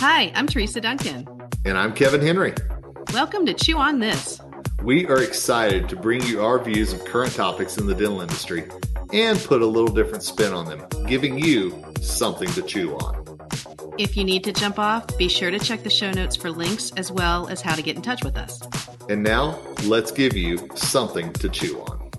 Hi, I'm Teresa Duncan. And I'm Kevin Henry. Welcome to Chew on This. We are excited to bring you our views of current topics in the dental industry and put a little different spin on them, giving you something to chew on. If you need to jump off, be sure to check the show notes for links as well as how to get in touch with us. And now, let's give you something to chew on.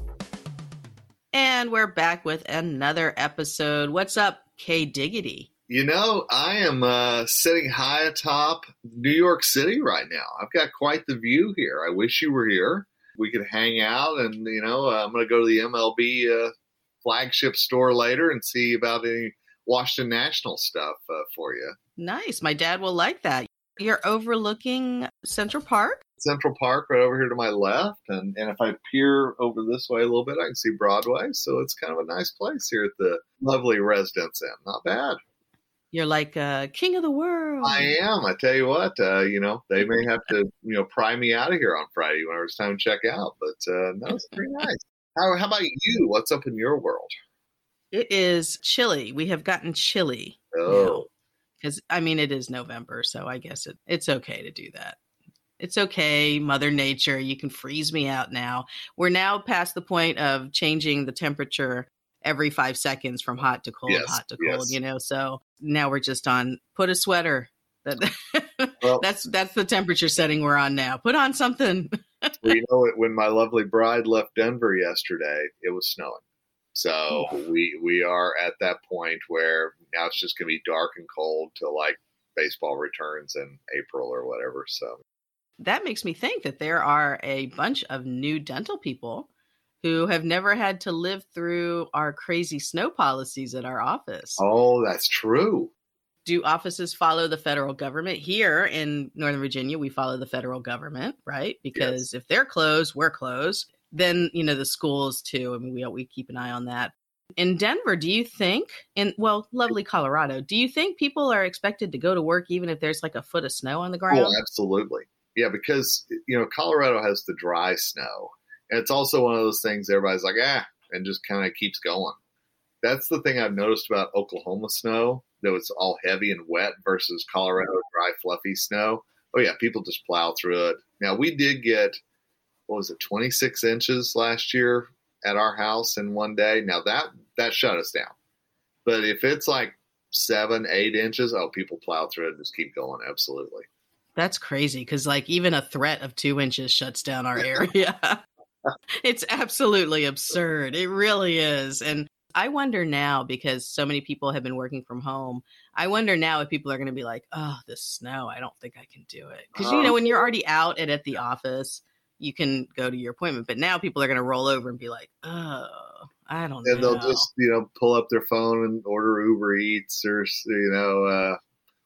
And we're back with another episode. What's up, K Diggity? You know, I am uh, sitting high atop New York City right now. I've got quite the view here. I wish you were here. We could hang out, and you know, uh, I'm going to go to the MLB uh, flagship store later and see about any Washington National stuff uh, for you. Nice. My dad will like that. You're overlooking Central Park. Central Park right over here to my left, and and if I peer over this way a little bit, I can see Broadway. So it's kind of a nice place here at the lovely Residence Inn. Not bad. You're like uh, king of the world. I am. I tell you what, uh, you know, they may have to, you know, pry me out of here on Friday whenever it's time to check out. But uh, no, it's pretty nice. How, how about you? What's up in your world? It is chilly. We have gotten chilly. Oh, Because, I mean, it is November, so I guess it, it's okay to do that. It's okay, Mother Nature. You can freeze me out now. We're now past the point of changing the temperature every five seconds from hot to cold, Yes, hot to cold, yes. you know? So now we're just on put a sweater. That, Well- that's that's the temperature setting we're on now. Put on something. well, you know, it when my lovely bride left Denver yesterday, it was snowing. So we we are at that point where now it's just going to be dark and cold till like baseball returns in April or whatever. So that makes me think that there are a bunch of new dental people who have never had to live through our crazy snow policies at our office. oh, that's true. Do offices follow the federal government? Here in Northern Virginia, we follow the federal government, right? Because if they're closed, we're closed. Then, you know, the schools too. I mean, we we keep an eye on that. In Denver, do you think in well, lovely Colorado, do you think people are expected to go to work even if there's like a foot of snow on the oh, ground? Oh, absolutely. Yeah, because you know Colorado has the dry snow, and it's also one of those things everybody's like, ah, and just kind of keeps going. That's the thing I've noticed about Oklahoma snow, though it's all heavy and wet versus Colorado dry, fluffy snow. Oh yeah, people just plow through it. Now we did get what was it, 26 inches last year at our house in one day. Now that that shut us down. But if it's like seven, eight inches, oh, people plow through it and just keep going. Absolutely. That's crazy because, like, even a threat of two inches shuts down our area. it's absolutely absurd. It really is. And I wonder now because so many people have been working from home. I wonder now if people are going to be like, oh, the snow, I don't think I can do it. Because, you know, when you're already out and at the office, you can go to your appointment. But now people are going to roll over and be like, oh, I don't and know. they'll just you know pull up their phone and order Uber Eats or you know uh,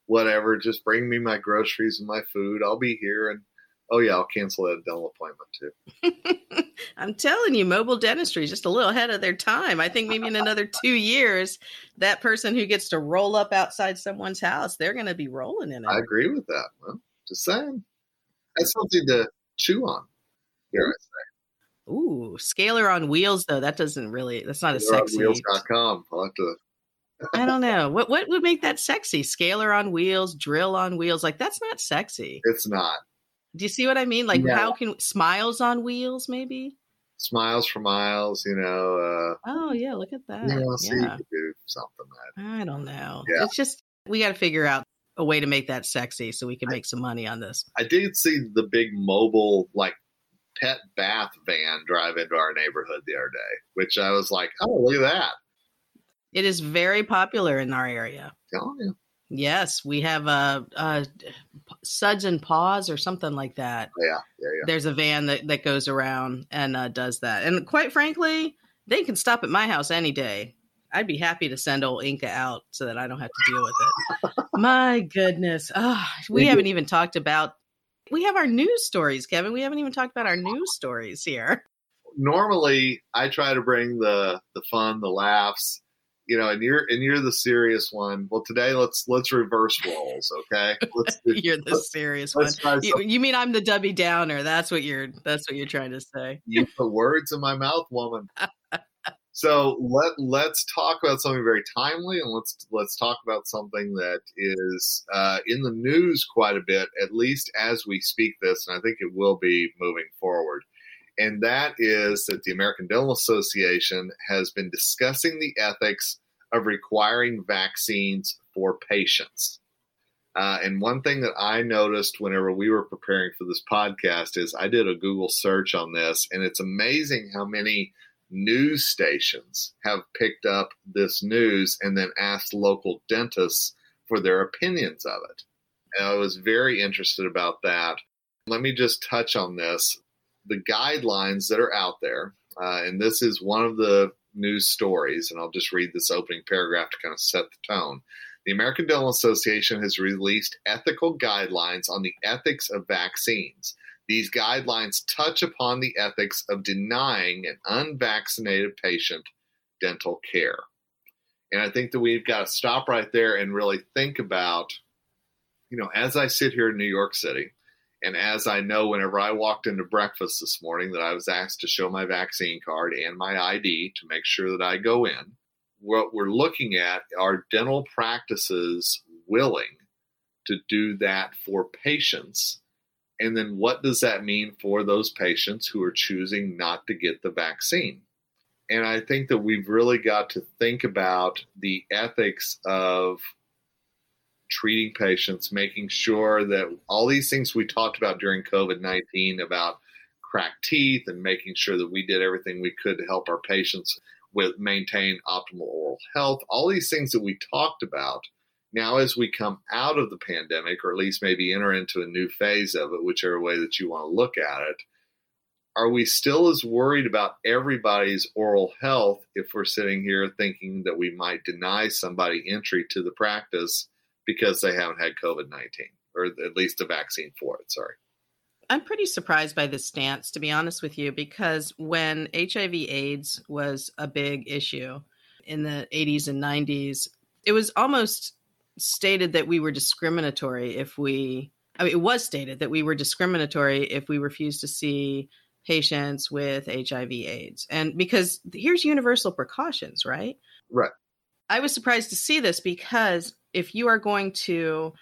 whatever. Just bring me my groceries and my food. I'll be here, and oh yeah, I'll cancel that dental appointment too. I'm telling you, mobile dentistry is just a little ahead of their time. I think maybe in another two years, that person who gets to roll up outside someone's house, they're going to be rolling in it. I agree with that. Well, just saying, that's something to chew on. Here I say. Ooh, scaler on wheels, though. That doesn't really, that's not a sexy. Wheels.com. I'll have to. I don't know. What, what would make that sexy? Scaler on wheels, drill on wheels. Like, that's not sexy. It's not Do you see what I mean? Like, No. how can smiles on wheels, maybe? smiles for miles. You know. Oh, yeah, look at Uh, that. you know, yeah. do something that. I don't know. Yeah. It's just, we got to figure out a way to make that sexy so we can make some money on this. I did see the big mobile like pet bath van drive into our neighborhood the other day, which I was like, oh, look at that. It is very popular in our area. Oh, yeah. Yes, we have a, a Suds and Paws or something like that. Yeah, yeah, yeah. There's a van that, that goes around and uh, does that. And quite frankly, they can stop at my house any day. I'd be happy to send old Inca out so that I don't have to deal with it. my goodness. Ah, we haven't even talked about we have our news stories, Kevin. We haven't even talked about our news stories here. Normally, I try to bring the the fun, the laughs, you know, and you're and you're the serious one. Well, today let's let's reverse roles, okay? Let's do, You're the serious one. let's try You, you mean I'm the Debbie Downer? That's what you're. That's what you're trying to say. You put words in my mouth, woman. So let let's talk about something very timely, and let's let's talk about something that is uh, in the news quite a bit, at least as we speak this, and I think it will be moving forward. And that is that the American Dental Association has been discussing the ethics of requiring vaccines for patients. Uh, and one thing that I noticed whenever we were preparing for this podcast is I did a Google search on this, and it's amazing how many news stations have picked up this news and then asked local dentists for their opinions of it. And I was very interested about that. Let me just touch on this. The guidelines that are out there, uh, and this is one of the news stories, and I'll just read this opening paragraph to kind of set the tone. The American Dental Association has released ethical guidelines on the ethics of vaccines. These guidelines touch upon the ethics of denying an unvaccinated patient dental care. And I think that we've got to stop right there and really think about, you know, as I sit here in New York City, and as I know, whenever I walked into breakfast this morning, that I was asked to show my vaccine card and my ID to make sure that I go in. What we're looking at are dental practices willing to do that for patients and then what does that mean for those patients who are choosing not to get the vaccine? And I think that we've really got to think about the ethics of treating patients, making sure that all these things we talked about during COVID 19 about cracked teeth and making sure that we did everything we could to help our patients with maintain optimal oral health, all these things that we talked about now, as we come out of the pandemic, or at least maybe enter into a new phase of it, whichever way that you want to look at it, are we still as worried about everybody's oral health if we're sitting here thinking that we might deny somebody entry to the practice because they haven't had COVID 19 or at least a vaccine for it? Sorry. I'm pretty surprised by this stance, to be honest with you, because when HIV AIDS was a big issue in the 80s and 90s, it was almost stated that we were discriminatory if we I mean, it was stated that we were discriminatory if we refused to see patients with HIV AIDS. And because here's universal precautions, right? Right. I was surprised to see this because if you are going to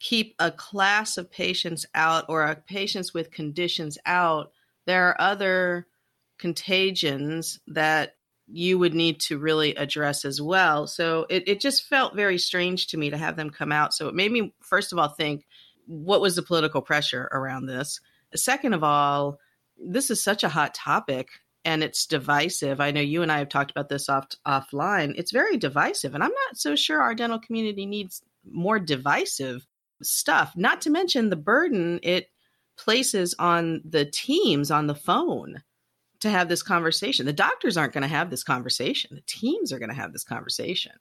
keep a class of patients out or patients with conditions out, there are other contagions that you would need to really address as well. So it, it just felt very strange to me to have them come out. So it made me, first of all, think what was the political pressure around this? Second of all, this is such a hot topic and it's divisive. I know you and I have talked about this off offline. It's very divisive, and I'm not so sure our dental community needs more divisive stuff. Not to mention the burden it places on the teams on the phone to have this conversation. The doctors aren't going to have this conversation. The teams are going to have this conversation.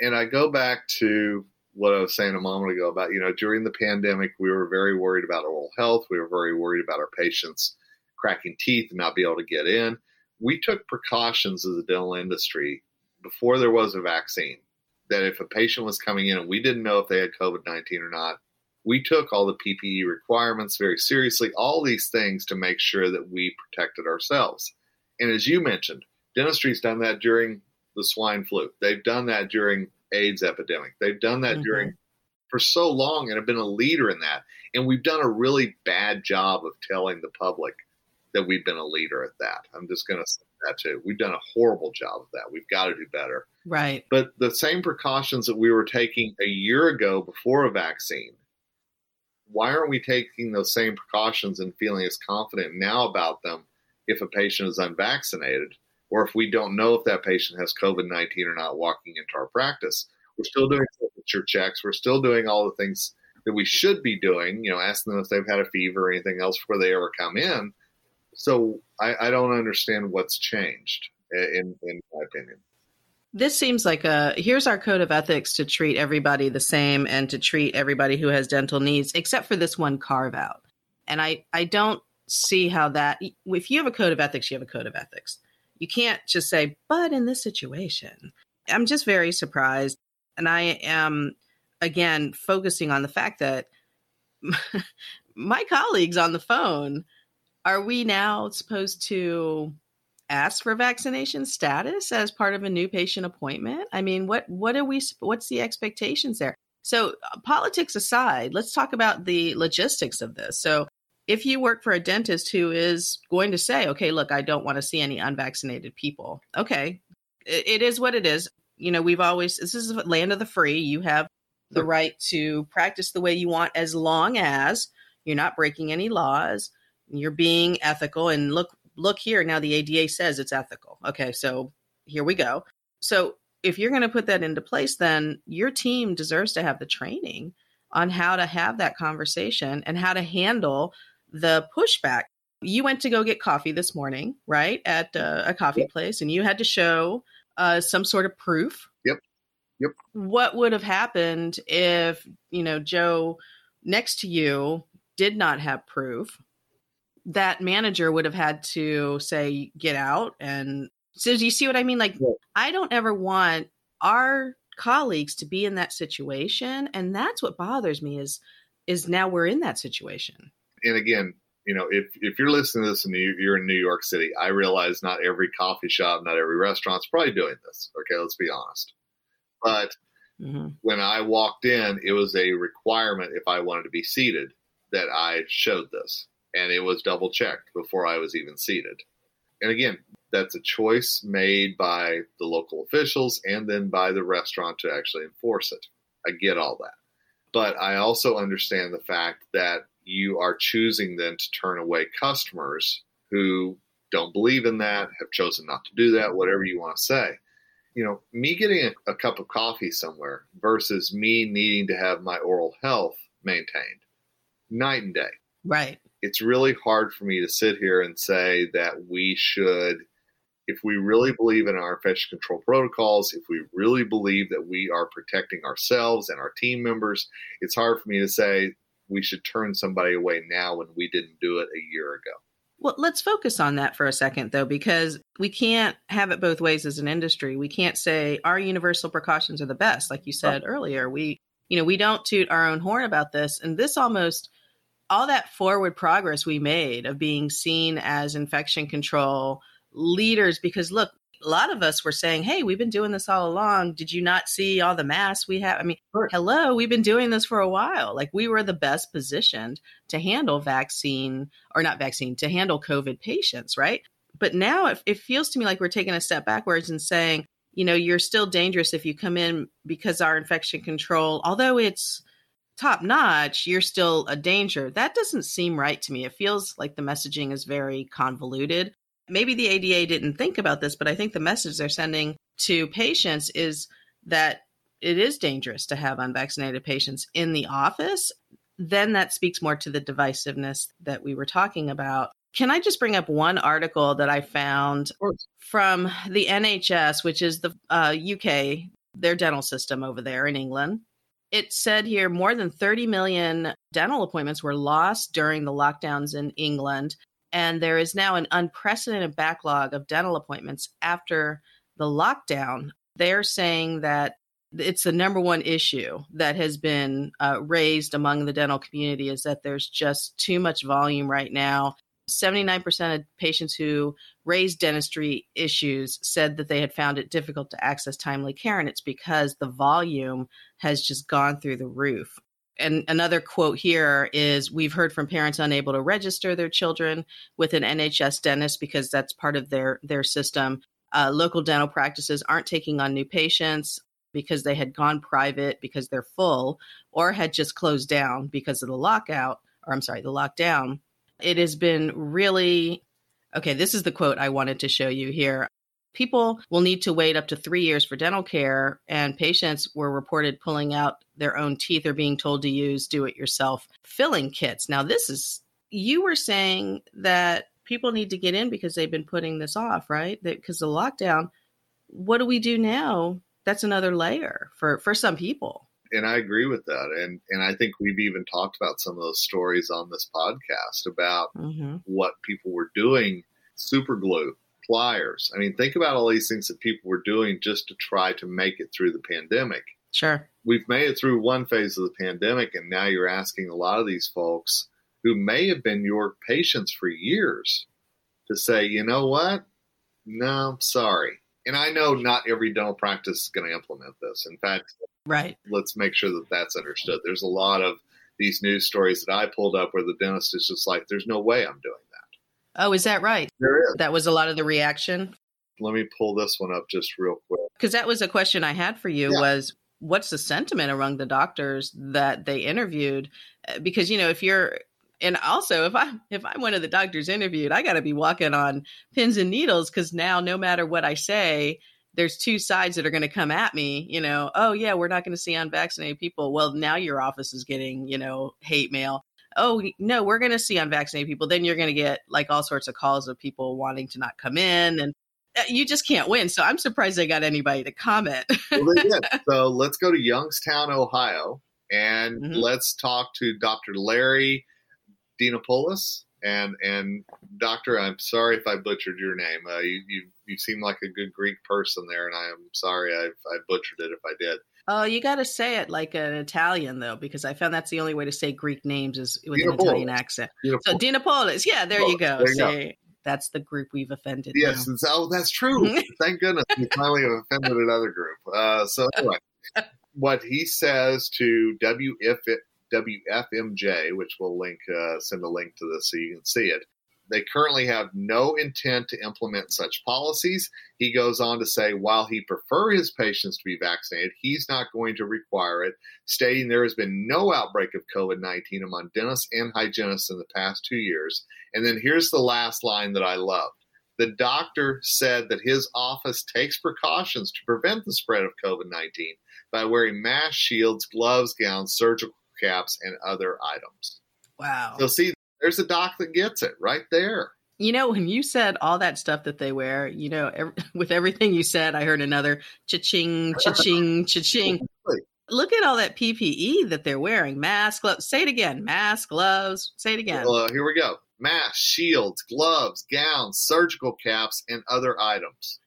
And I go back to what I was saying a moment ago about, you know, during the pandemic, we were very worried about oral health. We were very worried about our patients cracking teeth and not be able to get in. We took precautions as a dental industry before there was a vaccine that if a patient was coming in and we didn't know if they had COVID 19 or not, we took all the PPE requirements very seriously, all these things to make sure that we protected ourselves. And as you mentioned, dentistry's done that during the swine flu. They've done that during AIDS epidemic. They've done that mm-hmm. during for so long and have been a leader in that. And we've done a really bad job of telling the public that we've been a leader at that. I'm just going to say that too. We've done a horrible job of that. We've got to do better. Right. But the same precautions that we were taking a year ago before a vaccine why aren't we taking those same precautions and feeling as confident now about them if a patient is unvaccinated or if we don't know if that patient has COVID 19 or not walking into our practice? We're still doing temperature checks. We're still doing all the things that we should be doing, you know, asking them if they've had a fever or anything else before they ever come in. So I, I don't understand what's changed, in, in my opinion. This seems like a here's our code of ethics to treat everybody the same and to treat everybody who has dental needs except for this one carve out. And i i don't see how that if you have a code of ethics you have a code of ethics. You can't just say but in this situation. I'm just very surprised and i am again focusing on the fact that my colleagues on the phone are we now supposed to ask for vaccination status as part of a new patient appointment? I mean, what what are we what's the expectations there? So, uh, politics aside, let's talk about the logistics of this. So, if you work for a dentist who is going to say, "Okay, look, I don't want to see any unvaccinated people." Okay, it, it is what it is. You know, we've always this is land of the free. You have the right to practice the way you want as long as you're not breaking any laws, you're being ethical and look look here now the ADA says it's ethical. Okay, so here we go. So if you're going to put that into place then your team deserves to have the training on how to have that conversation and how to handle the pushback. You went to go get coffee this morning, right? At uh, a coffee yep. place and you had to show uh, some sort of proof. Yep. Yep. What would have happened if, you know, Joe next to you did not have proof? That manager would have had to say get out and so do you see what i mean? Like yeah. i don't ever want our colleagues to be in that situation and that's what bothers me is is now we're in that situation. And again you know if if you're listening to this and you're in new york city i realize not every coffee shop not every restaurant's probably doing this okay? Let's be honest. But mm-hmm. when i walked in it was a requirement if i wanted to be seated that i showed this and it was double checked before I was even seated. And again, that's a choice made by the local officials and then by the restaurant to actually enforce it. I get all that. But I also understand the fact that you are choosing then to turn away customers who don't believe in that, have chosen not to do that, whatever you want to say. You know, me getting a, a cup of coffee somewhere versus me needing to have my oral health maintained, night and day. Right it's really hard for me to sit here and say that we should, if we really believe in our infection control protocols, if we really believe that we are protecting ourselves and our team members, it's hard for me to say we should turn somebody away now when we didn't do it a year ago. Well, let's focus on that for a second, though, because we can't have it both ways as an industry. We can't say our universal precautions are the best, like you said right. earlier. We, you know, we don't toot our own horn about this, and this almost all that forward progress we made of being seen as infection control leaders because look a lot of us were saying hey we've been doing this all along. Did you not see all the masks we have? I mean sure. hello we've been doing this for a while. Like we were the best positioned to handle vaccine or not vaccine to handle covid patients right? But now it, it feels to me like we're taking a step backwards and saying you know you're still dangerous if you come in because our infection control although it's top notch, you're still a danger. That doesn't seem right to me. It feels like the messaging is very convoluted. Maybe the ADA didn't think about this, but I think the message they're sending to patients is that it is dangerous to have unvaccinated patients in the office. Then that speaks more to the divisiveness that we were talking about. Can I just bring up one article that I found from the NHS, which is the uh, UK, their dental system over there in England? It said here more than 30 million dental appointments were lost during the lockdowns in England. And there is now an unprecedented backlog of dental appointments after the lockdown. They're saying that it's the number one issue that has been uh, raised among the dental community is that there's just too much volume right now 79% of patients who raised dentistry issues said that they had found it difficult to access timely care, and it's because the volume has just gone through the roof. And another quote here is We've heard from parents unable to register their children with an NHS dentist because that's part of their, their system. Uh, local dental practices aren't taking on new patients because they had gone private because they're full or had just closed down because of the lockout, or I'm sorry, the lockdown. It has been really okay. This is the quote I wanted to show you here. People will need to wait up to three years for dental care, and patients were reported pulling out their own teeth or being told to use do it yourself filling kits. Now, this is, you were saying that people need to get in because they've been putting this off, right? Because the lockdown. What do we do now? That's another layer for, for some people and I agree with that. And and I think we've even talked about some of those stories on this podcast about mm-hmm. what people were doing. Super glue, pliers. I mean, think about all these things that people were doing just to try to make it through the pandemic. Sure. We've made it through one phase of the pandemic, and now you're asking a lot of these folks who may have been your patients for years to say, you know what? no, I'm sorry. And I know not every dental practice is going to implement this. In fact, right. Let's make sure that that's understood. There's a lot of these news stories that I pulled up where the dentist is just like, "There's no way I'm doing that." Oh, is that right? There is. That was a lot of the reaction. Let me pull this one up just real quick. Because that was a question I had for you. Yeah. Was what's the sentiment among the doctors that they interviewed? Uh, because you know, if you're and also if i if i'm one of the doctors interviewed i got to be walking on pins and needles because now no matter what i say there's two sides that are going to come at me you know oh yeah we're not going to see unvaccinated people. Well now your office is getting you know hate mail. Oh no we're going to see unvaccinated people. Then you're going to get like all sorts of calls of people wanting to not come in and uh, you just can't win. So i'm surprised they got anybody to comment. Well, they did. so let's go to youngstown ohio and mm-hmm. let's talk to dr larry dinopoulos and and doctor i'm sorry if i butchered your name. Uh, you, you you seem like a good greek person there and i am sorry i've i butchered it if i did. Oh you got to say it like an italian though because i found that's the only way to say greek names is with an italian accent. So dinopoulos yeah there you go. There you See, go. that's the group we've offended yes oh that's true. Thank goodness we finally have offended another group. Uh, so anyway what he says to WF WFMJ, which we'll link, uh, send a link to this so you can see it. They currently have no intent to implement such policies. He goes on to say, while he prefer his patients to be vaccinated, he's not going to require it, stating there has been no outbreak of COVID 19 among dentists and hygienists in the past two years. And then here's the last line that I loved. The doctor said that his office takes precautions to prevent the spread of COVID 19 by wearing mask shields, gloves, gowns, surgical caps, and other items. Wow. So, see, there's a doc that gets it right there. You know, when you said all that stuff that they wear, you know, every, with everything you said, I heard another cha-ching, cha-ching, cha-ching. Look at all that PPE that they're wearing. Mask, gloves. Say it again. Mask, gloves. Say it again. Well, uh, here we go. Mask, shields, gloves, gowns, surgical caps, and other items.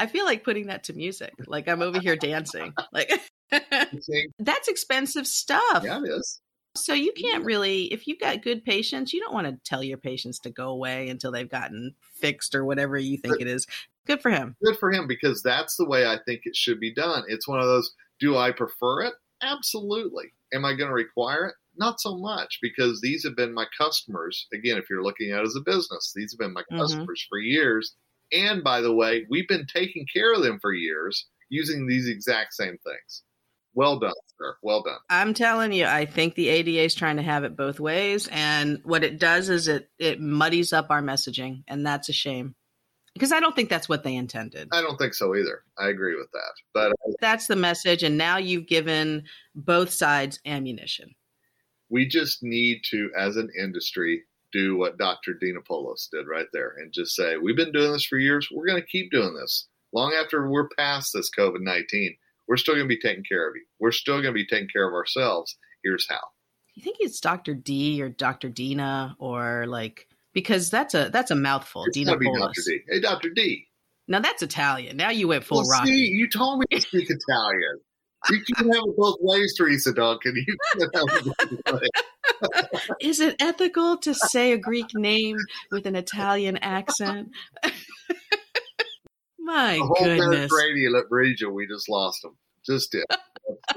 I feel like putting that to music. Like I'm over here dancing. Like That's expensive stuff. Yeah, it is. So you can't really, if you've got good patients, you don't want to tell your patients to go away until they've gotten fixed or whatever you think but, it is. Good for him. Good for him because that's the way I think it should be done. It's one of those. Do I prefer it? Absolutely. Am I going to require it? Not so much because these have been my customers. Again, if you're looking at it as a business, these have been my mm-hmm. customers mm-hmm. for years. And by the way, we've been taking care of them for years using these exact same things. Well done, sir. Well done. I'm telling you, I think the ADA is trying to have it both ways, and what it does is it it muddies up our messaging, and that's a shame because I don't think that's what they intended. I don't think so either. I agree with that, but that's the message, and now you've given both sides ammunition. We just need to, as an industry, do what Dr. Dinopoulos did right there, and just say we've been doing this for years. We're going to keep doing this long after we're past this COVID nineteen we're still going to be taking care of you. We're still going to be taking care of ourselves. Here's how. You think it's Dr. D or Dr. Dina or like because that's a that's a mouthful. It's Dina Dr. D. Hey, Dr. D. Now that's Italian. Now you went full well, rock. You told me to speak Italian. You can have it both ways, Teresa Duncan. You can have it both ways. Is it ethical to say a Greek name with an Italian accent? My the whole goodness. Mediterranean region, we just lost them. Just did.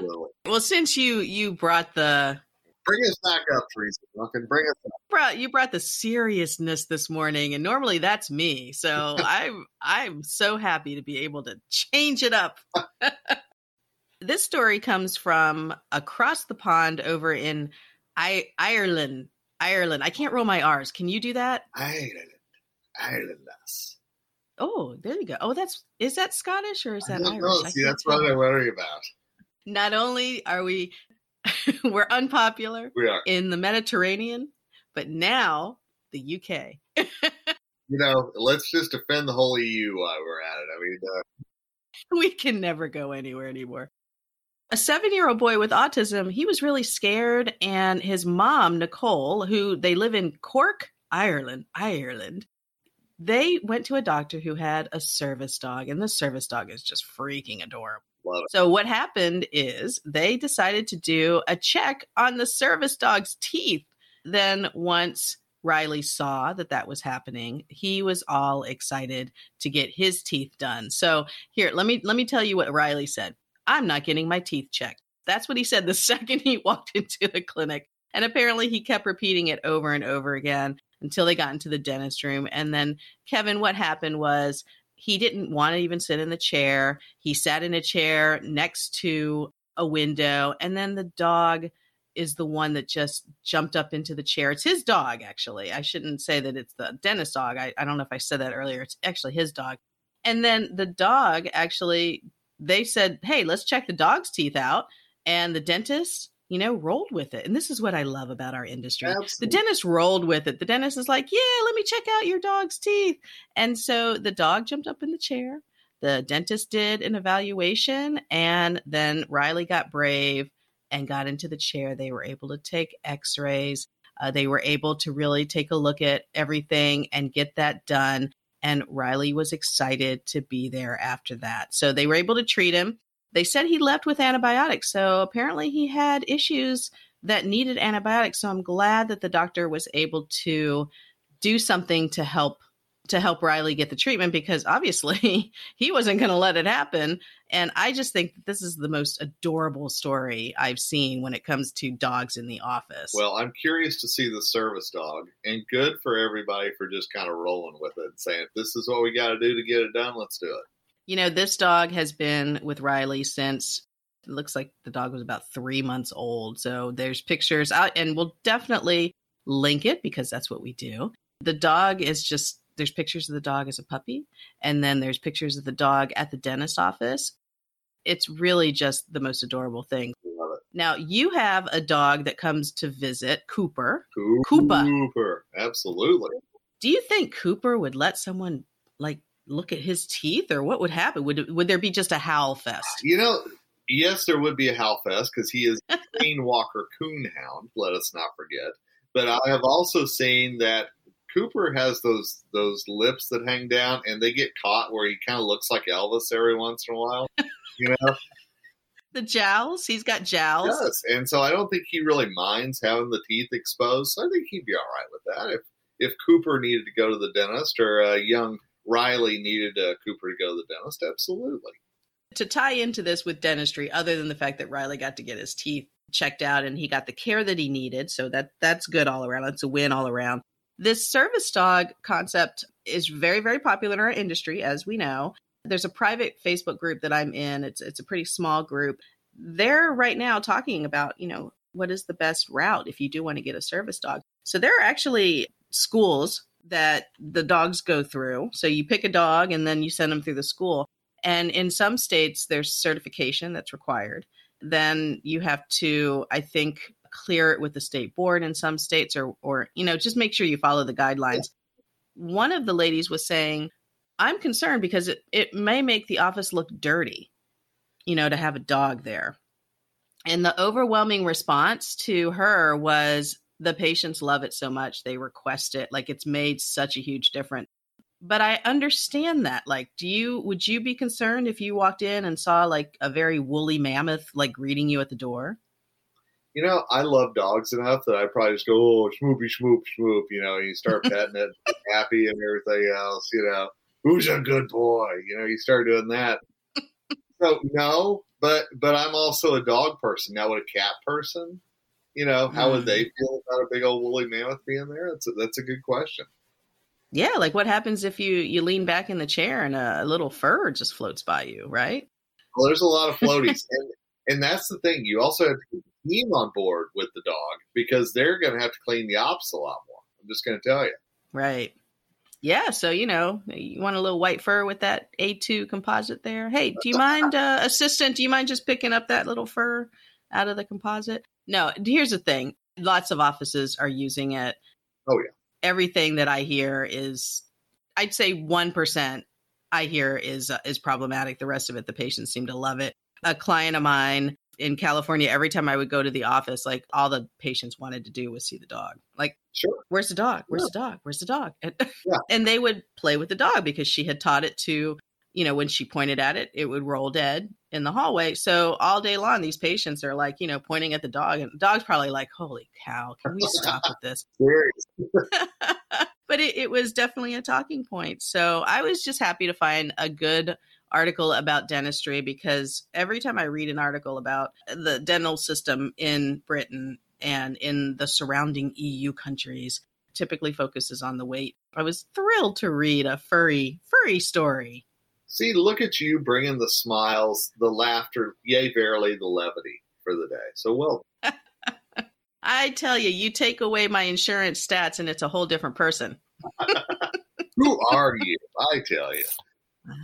well, since you you brought the bring us back up, Teresa. Duncan. Bring us up. Brought you brought the seriousness this morning, and normally that's me. So I'm I'm so happy to be able to change it up. this story comes from across the pond over in I- Ireland. Ireland. I can't roll my R's. Can you do that? Ireland. Ireland. Oh, there you go. Oh, that's is that Scottish or is that Irish? Know. See, that's what I worry about. Not only are we we're unpopular we are. in the Mediterranean, but now the UK. you know, let's just defend the whole EU while we're at it. I mean, uh... we can never go anywhere anymore. A seven year old boy with autism, he was really scared, and his mom, Nicole, who they live in Cork, Ireland, Ireland, they went to a doctor who had a service dog, and the service dog is just freaking adorable. So, what happened is they decided to do a check on the service dog's teeth. Then, once Riley saw that that was happening, he was all excited to get his teeth done. So here, let me let me tell you what Riley said. I'm not getting my teeth checked. That's what he said the second he walked into the clinic. And apparently he kept repeating it over and over again until they got into the dentist room. And then, Kevin, what happened was he didn't want to even sit in the chair. He sat in a chair next to a window. And then the dog is the one that just jumped up into the chair. It's his dog, actually. I shouldn't say that it's the dentist dog. I, I don't know if I said that earlier. It's actually his dog. And then the dog actually, they said, hey, let's check the dog's teeth out. And the dentist you know, rolled with it. And this is what I love about our industry. Absolutely. The dentist rolled with it. The dentist is like, yeah, let me check out your dog's teeth. And so the dog jumped up in the chair. The dentist did an evaluation. And then Riley got brave and got into the chair. They were able to take x rays. Uh, they were able to really take a look at everything and get that done. And Riley was excited to be there after that. So they were able to treat him they said he left with antibiotics. So apparently he had issues that needed antibiotics. So I'm glad that the doctor was able to do something to help to help Riley get the treatment because obviously he wasn't going to let it happen. And I just think that this is the most adorable story I've seen when it comes to dogs in the office. Well, I'm curious to see the service dog, and good for everybody for just kind of rolling with it and saying, this is what we got to do to get it done. Let's do it. You know, this dog has been with Riley since it looks like the dog was about three months old. So there's pictures out, and we'll definitely link it because that's what we do. The dog is just there's pictures of the dog as a puppy, and then there's pictures of the dog at the dentist office. It's really just the most adorable thing. Now you have a dog that comes to visit Cooper. Cooper. Cooper. Absolutely. Do you think Cooper would let someone like look at his teeth, or what would happen? Would would there be just a howl fest? You know, yes, there would be a howl fest because he is a Kane Walker Coonhound. Let us not forget. But I have also seen that Cooper has those those lips that hang down, and they get caught where he kind of looks like Elvis every once in a while. You know. the jowls. He's got jowls. Yes, and so I don't think he really minds having the teeth exposed. So I think he'd be all right with that. If if Cooper needed to go to the dentist or a young Riley needed uh, Cooper to go to the dentist. Absolutely. To tie into this with dentistry, other than the fact that Riley got to get his teeth checked out and he got the care that he needed, so that that's good all around. That's a win all around. This service dog concept is very, very popular in our industry, as we know. There's a private Facebook group that I'm in. It's it's a pretty small group. They're right now talking about, you know, what is the best route if you do want to get a service dog. So there are actually schools that the dogs go through. So you pick a dog and then you send them through the school. And in some states, there's certification that's required. Then you have to, I think, clear it with the state board in some states, or, or you know, just make sure you follow the guidelines. One of the ladies was saying, I'm concerned because it, it may make the office look dirty, you know, to have a dog there. And the overwhelming response to her was, the patients love it so much they request it like it's made such a huge difference. But i understand that like do you would you be concerned if you walked in and saw like a very woolly mammoth like greeting you at the door? You know i love dogs enough that i probably just go oh schmoopy schmoop schmoop you know you start petting it happy and everything else you know. Who's a good boy? You know you start doing that. So no but but i'm also a dog person now with a cat person you know, how would they mm. feel about a big old woolly mammoth being there? That's a, that's a good question. Yeah, like what happens if you you lean back in the chair and a little fur just floats by you, right? Well, there's a lot of floaties, and and that's the thing. You also have to keep the team on board with the dog because they're going to have to clean the ops a lot more. I'm just going to tell you. Right. Yeah. So you know, you want a little white fur with that A2 composite there. Hey, do you mind, uh, assistant? Do you mind just picking up that little fur out of the composite? No, here's the thing. Lots of offices are using it. Oh yeah. Everything that I hear is I'd say 1% I hear is uh, is problematic. The rest of it the patients seem to love it. A client of mine in California, every time I would go to the office, like all the patients wanted to do was see the dog. Like, sure. where's the dog? Where's yeah. the dog? Where's the dog? And, yeah. and they would play with the dog because she had taught it to, you know, when she pointed at it, it would roll dead in the hallway. So all day long, these patients are like, you know, pointing at the dog, and the dog's probably like, "Holy cow, can we stop with this?" but it, it was definitely a talking point. So I was just happy to find a good article about dentistry because every time I read an article about the dental system in Britain and in the surrounding EU countries, typically focuses on the weight. I was thrilled to read a furry, furry story. See, look at you bringing the smiles, the laughter, yea, verily, the levity for the day. So well. I tell you, you take away my insurance stats and it's a whole different person. Who are you? I tell you.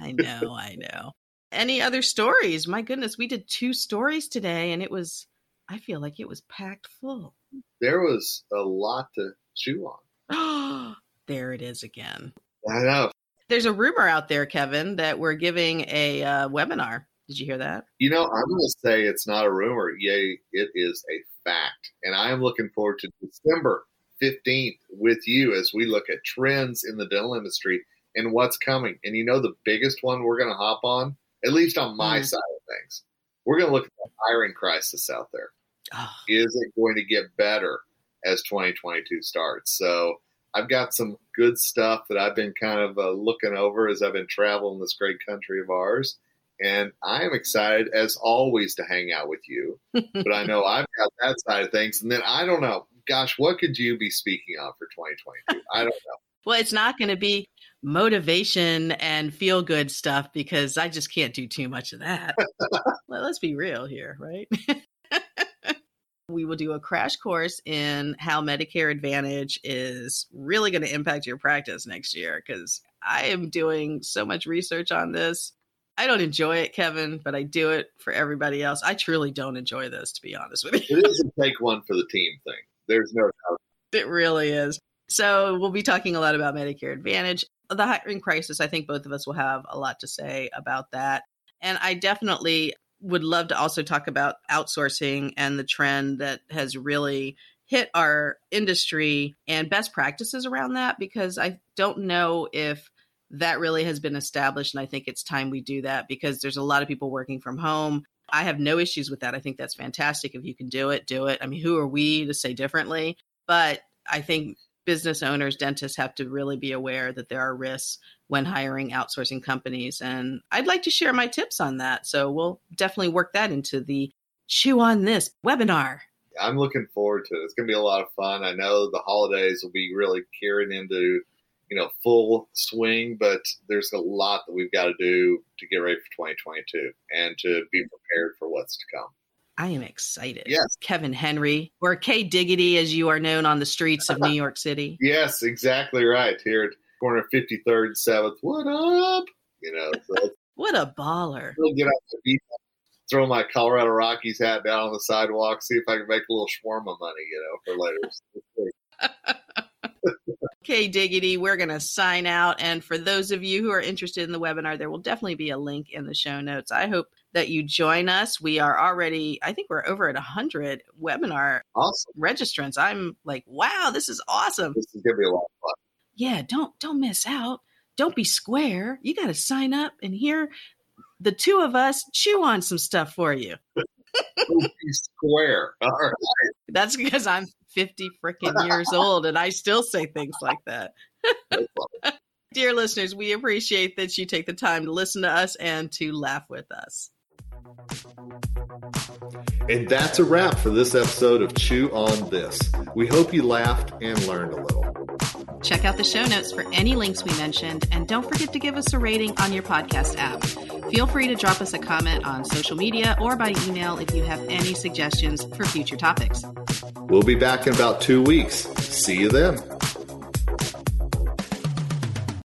I know, I know. Any other stories? My goodness, we did two stories today and it was, I feel like it was packed full. There was a lot to chew on. there it is again. I know. There's a rumor out there, Kevin, that we're giving a uh, webinar. Did you hear that? You know, I'm going to say it's not a rumor. Yay, it is a fact. And I am looking forward to December 15th with you as we look at trends in the dental industry and what's coming. And you know, the biggest one we're going to hop on, at least on my mm. side of things, we're going to look at the hiring crisis out there. Oh. Is it going to get better as 2022 starts? So I've got some good stuff that I've been kind of uh, looking over as I've been traveling this great country of ours. And I am excited, as always, to hang out with you. but I know I've got that side of things. And then I don't know, gosh, what could you be speaking on for 2022? I don't know. Well, it's not going to be motivation and feel good stuff because I just can't do too much of that. well, let's be real here, right? We will do a crash course in how Medicare Advantage is really going to impact your practice next year because I am doing so much research on this. I don't enjoy it, Kevin, but I do it for everybody else. I truly don't enjoy this, to be honest with you. it is a take one for the team thing. There's no doubt. It really is. So we'll be talking a lot about Medicare Advantage. The hiring crisis, I think both of us will have a lot to say about that. And I definitely would love to also talk about outsourcing and the trend that has really hit our industry and best practices around that because I don't know if that really has been established. And I think it's time we do that because there's a lot of people working from home. I have no issues with that. I think that's fantastic. If you can do it, do it. I mean, who are we to say differently? But I think business owners, dentists have to really be aware that there are risks when hiring outsourcing companies. And I'd like to share my tips on that. So we'll definitely work that into the Chew on This webinar. I'm looking forward to it. It's going to be a lot of fun. I know the holidays will be really carrying into, you know, full swing, but there's a lot that we've got to do to get ready for 2022 and to be prepared for what's to come. I am excited. Yes. Kevin Henry, or K Diggity, as you are known on the streets of New York City. yes, exactly right. Here at corner 53rd and 7th. What up? You know, so what a baller. Get out the beat, throw my Colorado Rockies hat down on the sidewalk, see if I can make a little shawarma money, you know, for later. okay, Diggity, we're going to sign out. And for those of you who are interested in the webinar, there will definitely be a link in the show notes. I hope that you join us. We are already, I think we're over at 100 webinar awesome. registrants. I'm like, wow, this is awesome. This is going to be a lot of fun. Yeah, don't don't miss out. Don't be square. You got to sign up and hear the two of us chew on some stuff for you. Be square. All right. That's because I'm 50 freaking years old and I still say things like that. Dear listeners, we appreciate that you take the time to listen to us and to laugh with us. And that's a wrap for this episode of Chew on This. We hope you laughed and learned a little. Check out the show notes for any links we mentioned, and don't forget to give us a rating on your podcast app. Feel free to drop us a comment on social media or by email if you have any suggestions for future topics. We'll be back in about two weeks. See you then.